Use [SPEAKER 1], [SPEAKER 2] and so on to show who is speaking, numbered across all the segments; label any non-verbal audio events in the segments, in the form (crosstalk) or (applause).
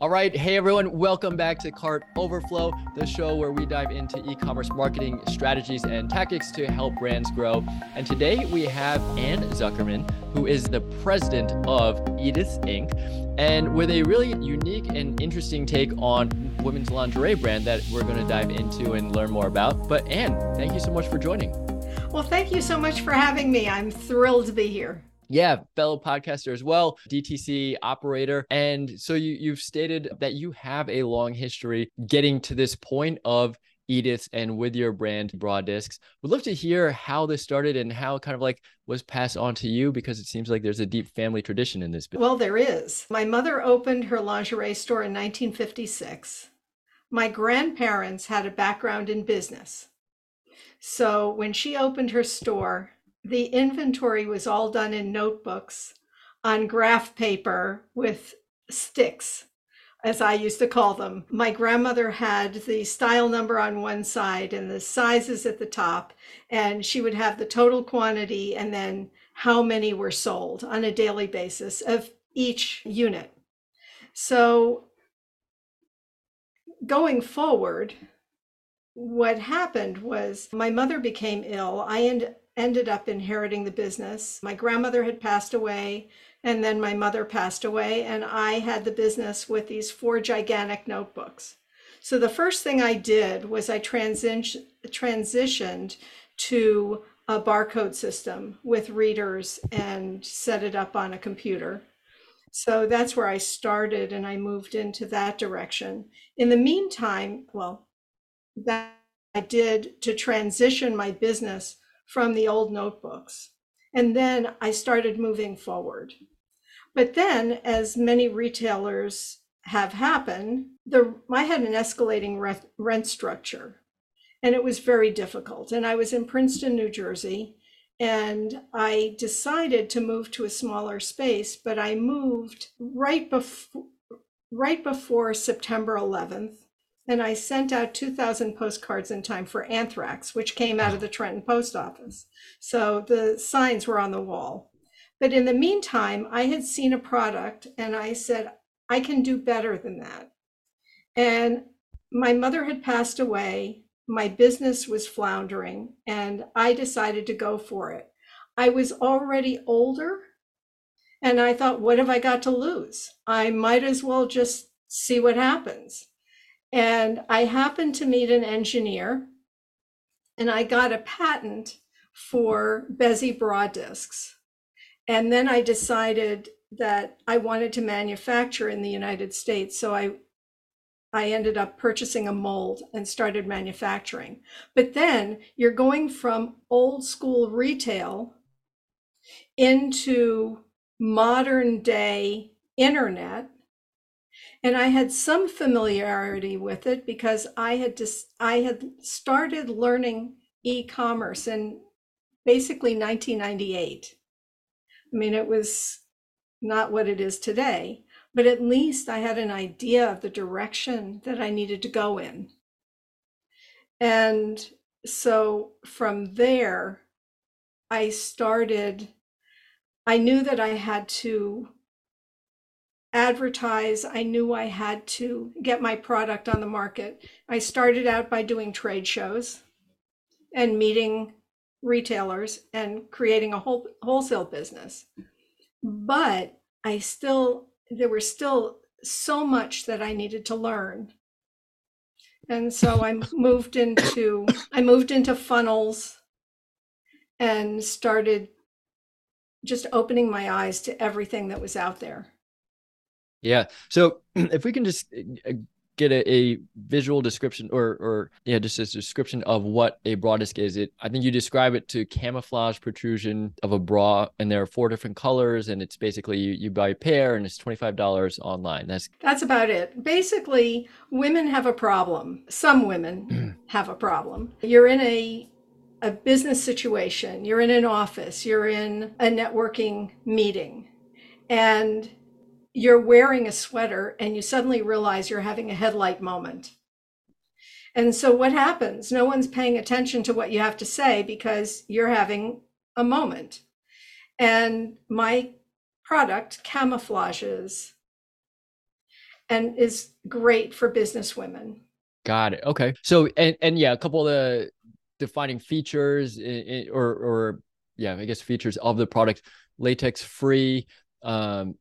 [SPEAKER 1] All right. Hey, everyone. Welcome back to Cart Overflow, the show where we dive into e commerce marketing strategies and tactics to help brands grow. And today we have Anne Zuckerman, who is the president of Edith's Inc., and with a really unique and interesting take on women's lingerie brand that we're going to dive into and learn more about. But Anne, thank you so much for joining.
[SPEAKER 2] Well, thank you so much for having me. I'm thrilled to be here.
[SPEAKER 1] Yeah, fellow podcaster as well, DTC operator. And so you, you've stated that you have a long history getting to this point of Edith's and with your brand Broad Discs. Would love to hear how this started and how kind of like was passed on to you because it seems like there's a deep family tradition in this. Business.
[SPEAKER 2] Well, there is. My mother opened her lingerie store in 1956. My grandparents had a background in business. So when she opened her store, the inventory was all done in notebooks on graph paper with sticks, as I used to call them. My grandmother had the style number on one side and the sizes at the top, and she would have the total quantity and then how many were sold on a daily basis of each unit. So going forward, what happened was my mother became ill. I end, ended up inheriting the business. My grandmother had passed away, and then my mother passed away, and I had the business with these four gigantic notebooks. So the first thing I did was I transi- transitioned to a barcode system with readers and set it up on a computer. So that's where I started, and I moved into that direction. In the meantime, well, that I did to transition my business from the old notebooks. And then I started moving forward. But then, as many retailers have happened, the, I had an escalating rent, rent structure and it was very difficult. And I was in Princeton, New Jersey, and I decided to move to a smaller space, but I moved right before right before September 11th and I sent out 2,000 postcards in time for anthrax, which came out of the Trenton post office. So the signs were on the wall. But in the meantime, I had seen a product and I said, I can do better than that. And my mother had passed away. My business was floundering, and I decided to go for it. I was already older, and I thought, what have I got to lose? I might as well just see what happens. And I happened to meet an engineer and I got a patent for Bezi broad discs. And then I decided that I wanted to manufacture in the United States. So I I ended up purchasing a mold and started manufacturing. But then you're going from old school retail into modern day internet and I had some familiarity with it because I had just I had started learning e-commerce in basically 1998. I mean, it was not what it is today, but at least I had an idea of the direction that I needed to go in. And so from there, I started, I knew that I had to advertise, I knew I had to get my product on the market. I started out by doing trade shows and meeting retailers and creating a whole wholesale business. But I still, there was still so much that I needed to learn. And so I moved into, I moved into funnels and started just opening my eyes to everything that was out there.
[SPEAKER 1] Yeah. So (clears throat) if we can just uh, get a, a, visual description or or yeah, just a description of what a broad disc is. It I think you describe it to camouflage protrusion of a bra, and there are four different colors, and it's basically you, you buy a pair and it's twenty five dollars online. That's
[SPEAKER 2] that's about it. Basically, women have a problem. Some women (clears throat) have a problem. You're in a a business situation. You're in an office. You're in a networking meeting, and you're wearing a sweater and you suddenly realize you're having a headlight moment. And so what happens? No one's paying attention to what you have to say because you're having a moment. And my product camouflages and is great for business women.
[SPEAKER 1] Got it. Okay. So and and yeah, a couple of the defining features or or yeah, I guess features of the product: latex free, um,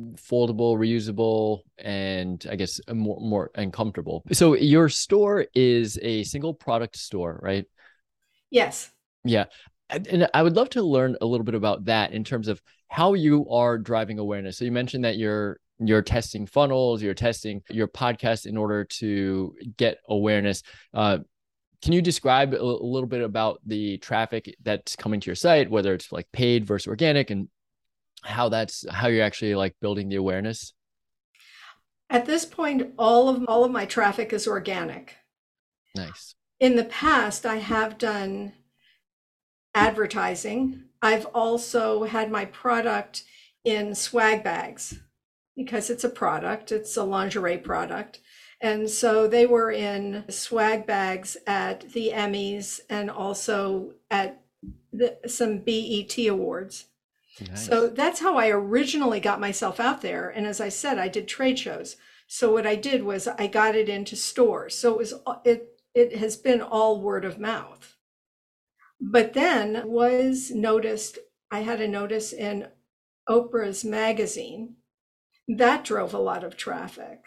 [SPEAKER 1] foldable, reusable, and I guess more more and comfortable. So your store is a single product store, right?
[SPEAKER 2] Yes.
[SPEAKER 1] Yeah. And I would love to learn a little bit about that in terms of how you are driving awareness. So you mentioned that you're you're testing funnels, you're testing your podcast in order to get awareness. Uh, can you describe a little bit about the traffic that's coming to your site, whether it's like paid versus organic, and how that's how you're actually like building the awareness?
[SPEAKER 2] At this point, all of all of my traffic is organic.
[SPEAKER 1] Nice.
[SPEAKER 2] In the past, I have done advertising. I've also had my product in swag bags because it's a product, it's a lingerie product. And so they were in swag bags at the Emmys and also at the, some BET awards. So that's how I originally got myself out there. And as I said, I did trade shows. So what I did was I got it into stores. So it was it it has been all word of mouth. But then was noticed I had a notice in Oprah's magazine that drove a lot of traffic.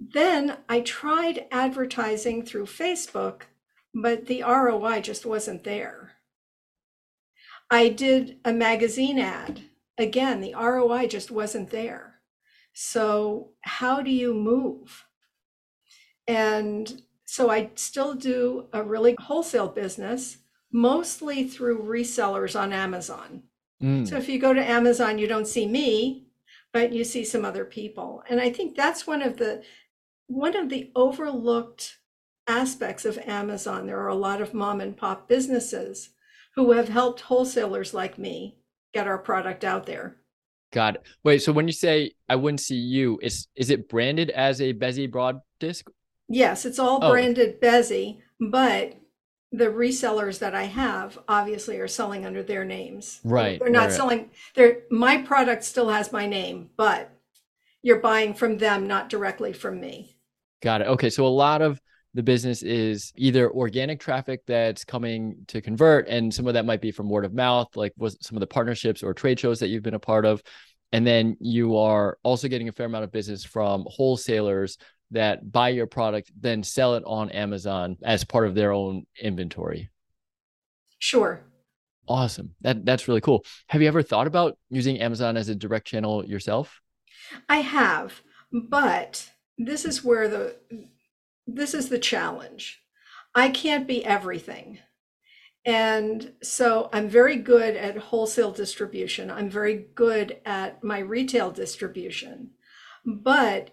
[SPEAKER 2] Then I tried advertising through Facebook, but the ROI just wasn't there. I did a magazine ad. Again, the ROI just wasn't there. So, how do you move? And so, I still do a really wholesale business, mostly through resellers on Amazon. Mm. So, if you go to Amazon, you don't see me, but you see some other people and i think that's one of the one of the overlooked aspects of amazon there are a lot of mom and pop businesses who have helped wholesalers like me get our product out there
[SPEAKER 1] got it wait so when you say i wouldn't see you is is it branded as a Bezi broad disc
[SPEAKER 2] yes it's all oh. branded. Bezi but the resellers that I have obviously are selling under their names.
[SPEAKER 1] Right.
[SPEAKER 2] They're not
[SPEAKER 1] right.
[SPEAKER 2] selling they're my product still has my name, but you're buying from them, not directly from me.
[SPEAKER 1] Got it. Okay. So a lot of the business is either organic traffic that's coming to convert, and some of that might be from word of mouth, like was some of the partnerships or trade shows that you've been a part of. And then you are also getting a fair amount of business from wholesalers that buy your product, then sell it on Amazon as part of their own inventory.
[SPEAKER 2] Sure.
[SPEAKER 1] Awesome. That that's really cool. Have you ever thought about using Amazon as a direct channel yourself?
[SPEAKER 2] I have, but this is where the this is the challenge. I can't be everything. And so I'm very good at wholesale distribution. I'm very good at my retail distribution. But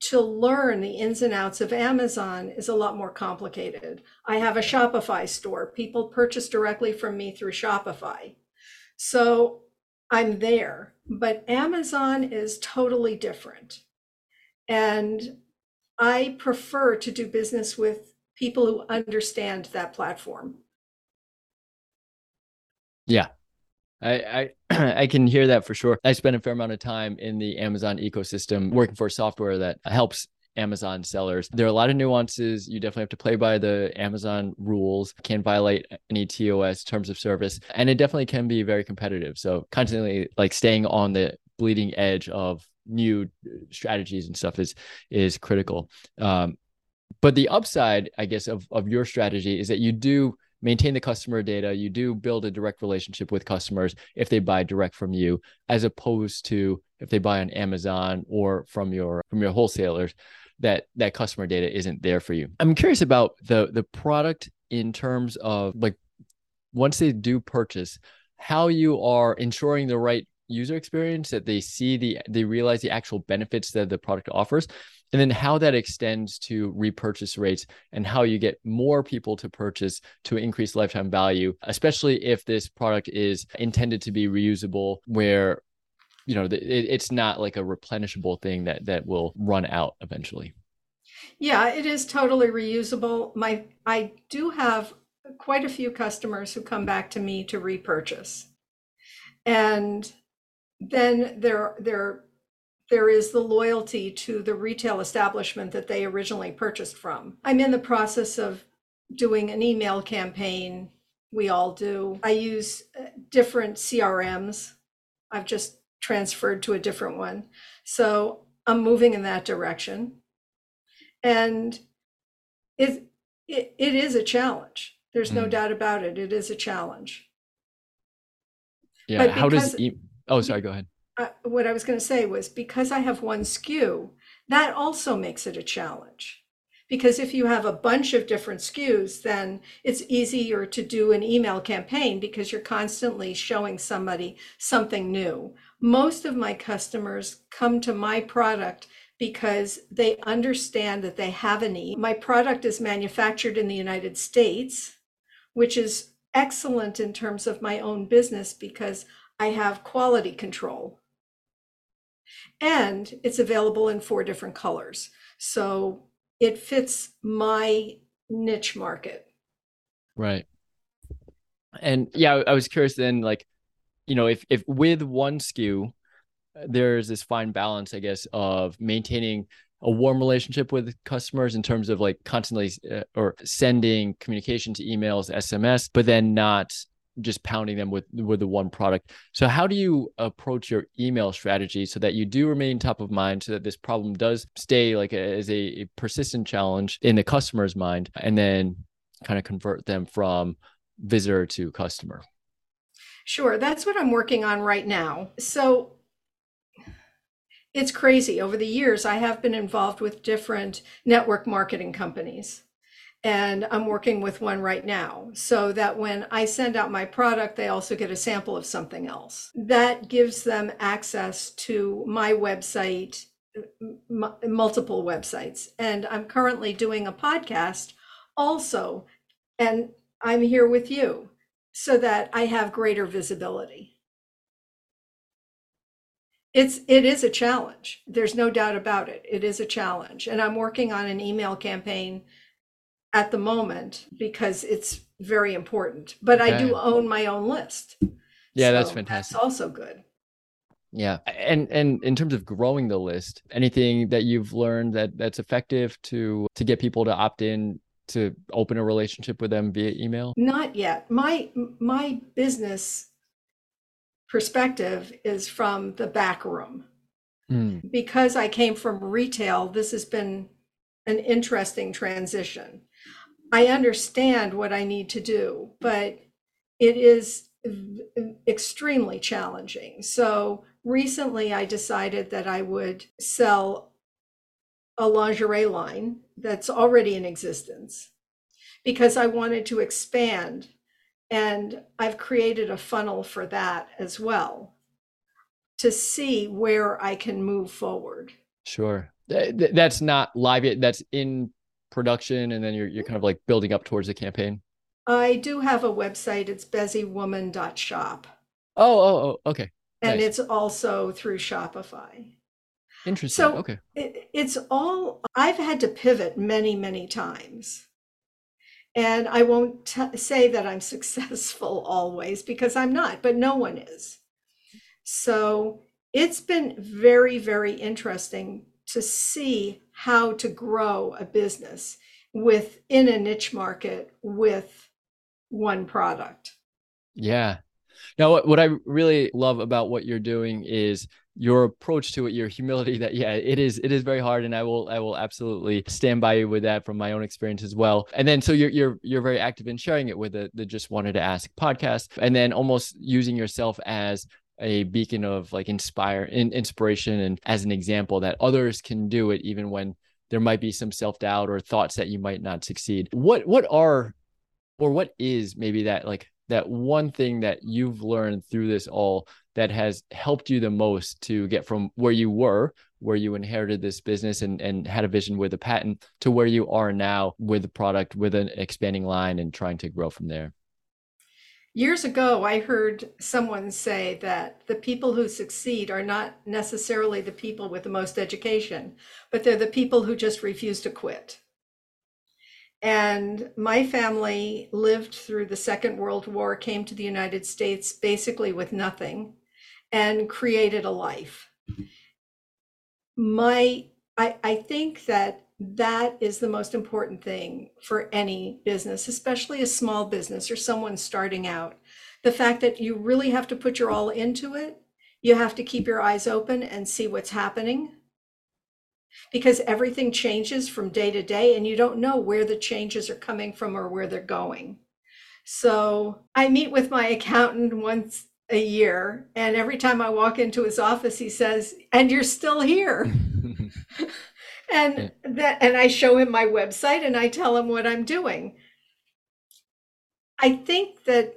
[SPEAKER 2] to learn the ins and outs of Amazon is a lot more complicated. I have a Shopify store. People purchase directly from me through Shopify. So I'm there, but Amazon is totally different. And I prefer to do business with people who understand that platform.
[SPEAKER 1] Yeah, I, I (clears throat) I can hear that for sure. I spent a fair amount of time in the Amazon ecosystem working for software that helps Amazon sellers. There are a lot of nuances. You definitely have to play by the Amazon rules, can violate any TOS terms of service, and it definitely can be very competitive. So constantly like staying on the bleeding edge of new strategies and stuff is is critical. Um, but the upside, I guess, of of your strategy is that you do maintain the customer data you do build a direct relationship with customers if they buy direct from you as opposed to if they buy on amazon or from your from your wholesalers that that customer data isn't there for you i'm curious about the the product in terms of like once they do purchase how you are ensuring the right user experience that they see the they realize the actual benefits that the product offers and then how that extends to repurchase rates and how you get more people to purchase to increase lifetime value especially if this product is intended to be reusable where you know it's not like a replenishable thing that that will run out eventually.
[SPEAKER 2] Yeah it is totally reusable. My i do have quite a few customers who come back to me to repurchase. And then they're they're there is the loyalty to the retail establishment that they originally purchased from. I'm in the process of doing an email campaign. We all do. I use uh, different CRMs. I've just transferred to a different one. So I'm moving in that direction. And it, it, it is a challenge. There's no
[SPEAKER 1] Mm.
[SPEAKER 2] doubt about it. It is a challenge.
[SPEAKER 1] Yeah. How does e- Oh, sorry, go ahead.
[SPEAKER 2] uh, what I was going to say was because I have one SKU, that also makes it a challenge. Because if you have a bunch of different SKUs, then it's easier to do an email campaign because you're constantly showing somebody something new. Most of my customers come to my product because they understand that they have a need. My product is manufactured in the United States, which is excellent in terms of my own business because I have quality control and it's available in four different colors. So it fits my niche market.
[SPEAKER 1] Right. And yeah, I was curious then, like, you know, if if with one uh, there's this fine balance, I guess, of maintaining a warm relationship with customers in terms of like constantly uh, or sending communication to emails, SMS, but then not just pounding them with with the one product. So how do you approach your email strategy so that you do remain top of mind so that this problem does stay like as a, a persistent challenge in the customer's mind and then kind of convert them from visitor to customer?
[SPEAKER 2] Sure, that's what I'm working on right now. So it's crazy. Over the years, I have been involved with different network marketing companies. And I'm working with one right now so that when I send out my product, they also get a sample of something else. That gives them access to my website, m- multiple websites. And I'm currently doing a podcast also. And I'm here with you so that I have greater visibility. It's it is a challenge. There's no doubt about it. It is a challenge. And I'm working on an email campaign at the moment because it's very important. But I do own my own list.
[SPEAKER 1] Yeah, that's fantastic.
[SPEAKER 2] That's also good.
[SPEAKER 1] Yeah. And and in terms of growing the list, anything that you've learned that that's effective to to get people to opt in to open a relationship with them via email?
[SPEAKER 2] Not yet. My my business perspective is from the back room.
[SPEAKER 1] Hmm.
[SPEAKER 2] because I came from retail, this has been an interesting transition. I understand what I need to do, but it is extremely challenging. So recently I decided that I would sell a lingerie line that's already in existence because I wanted to expand. And I've created a funnel for that as well to see where I can move forward.
[SPEAKER 1] Sure. Th- th- That's not live yet. That's in production, and then you're you're kind of like building up towards the campaign.
[SPEAKER 2] I do have a website, it's beziwoman.shop,
[SPEAKER 1] Oh, oh, oh, okay.
[SPEAKER 2] and
[SPEAKER 1] Nice.
[SPEAKER 2] it's also through Shopify.
[SPEAKER 1] Interesting.
[SPEAKER 2] So-
[SPEAKER 1] okay.
[SPEAKER 2] It, it's all, I've had to pivot many, many times. And I won't t- say that I'm (laughs) successful always because I'm not, but no one is. So it's been very, very interesting to see how to grow a business within a niche market with one product.
[SPEAKER 1] Yeah. Now, what, I really love about what you're doing is your approach to it, your humility that, yeah, it is, it is very hard. And I will, I will absolutely stand by you with that from my own experience as well. And then, so you're, you're, you're very active in sharing it with the, the Just Wanted to Ask podcast and then almost using yourself as a beacon of like inspire in, inspiration and as an example that others can do it even when there might be some self-doubt or thoughts that you might not succeed. What, what are, or what is maybe that like that one thing that you've learned through this all that has helped you the most to get from where you were where you inherited this business and, and had a vision with a patent to where you are now with a product with an expanding line and trying to grow from there
[SPEAKER 2] Years ago, I heard someone say that the people who succeed are not necessarily the people with the most education, but they're the people who just refuse to quit. And my family lived through the Second World War, came to the United States basically with nothing, and created a life. my I, I think that that is the most important thing for any business, especially a small business or someone starting out. The fact that you really have to put your all into it. You have to keep your eyes open and see what's happening because everything changes from day to day and you don't know where the changes are coming from or where they're going. So I meet with my accountant once a year, and every time I walk into his office, he says, "And you're still here." (laughs) and that and I show him my website and I tell him what I'm doing. I think that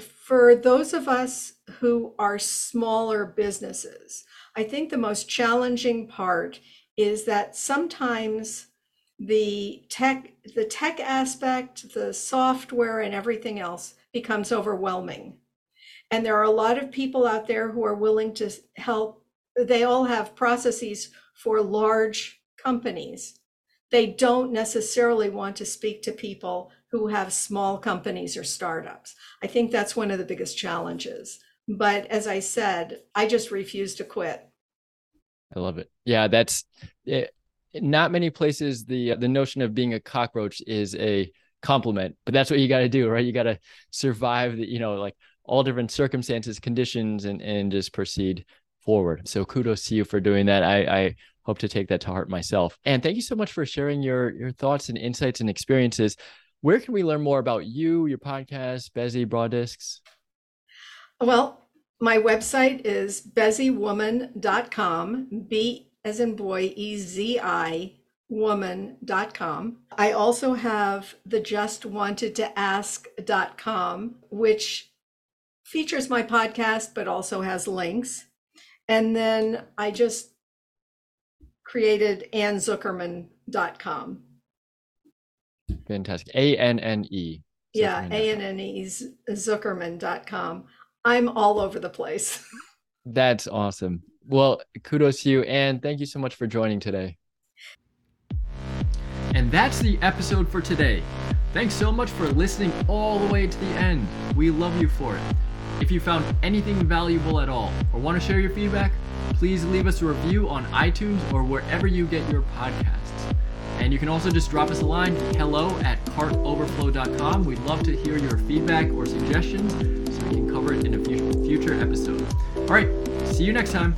[SPEAKER 2] for those of us who are smaller businesses, I think the most challenging part is that sometimes the tech the tech aspect, the software and everything else becomes overwhelming. And there are a lot of people out there who are willing to help. They all have processes for large companies. They don't necessarily want to speak to people who have small companies or startups. I think that's one of the biggest challenges. But as I said, I just refuse to quit.
[SPEAKER 1] I love it. Yeah, that's it, eh, not many places the the notion of being a cockroach is a compliment, but that's what you got to do, right? You got to survive the, you know, like all different circumstances, conditions, and and just proceed forward. So kudos to you for doing that. I, I hope to take that to heart myself. And thank you so much for sharing your your thoughts and insights and experiences. Where can we learn more about you, your podcast, Bezi Broad Discs?
[SPEAKER 2] Well, my website is beziwoman.com, B as in boy, E Z I woman.com. I also have the just wanted to ask.com, which features my podcast, but also has links. And then I just created annezuckerman.com.
[SPEAKER 1] Fantastic. A N N E.
[SPEAKER 2] Yeah, A N N E Zuckerman.com. I'm all over the place. (laughs)
[SPEAKER 1] That's awesome. Well, kudos to you. And thank you so much for joining today. And that's the episode for today. Thanks so much for listening all the way to the end. We love you for it. If you found anything valuable at all or want to share your feedback, please leave us a review on iTunes or wherever you get your podcasts. And you can also just drop us a line hello at cartoverflow.com. We'd love to hear your feedback or suggestions so we can cover it in a future episode. All right, see you next time.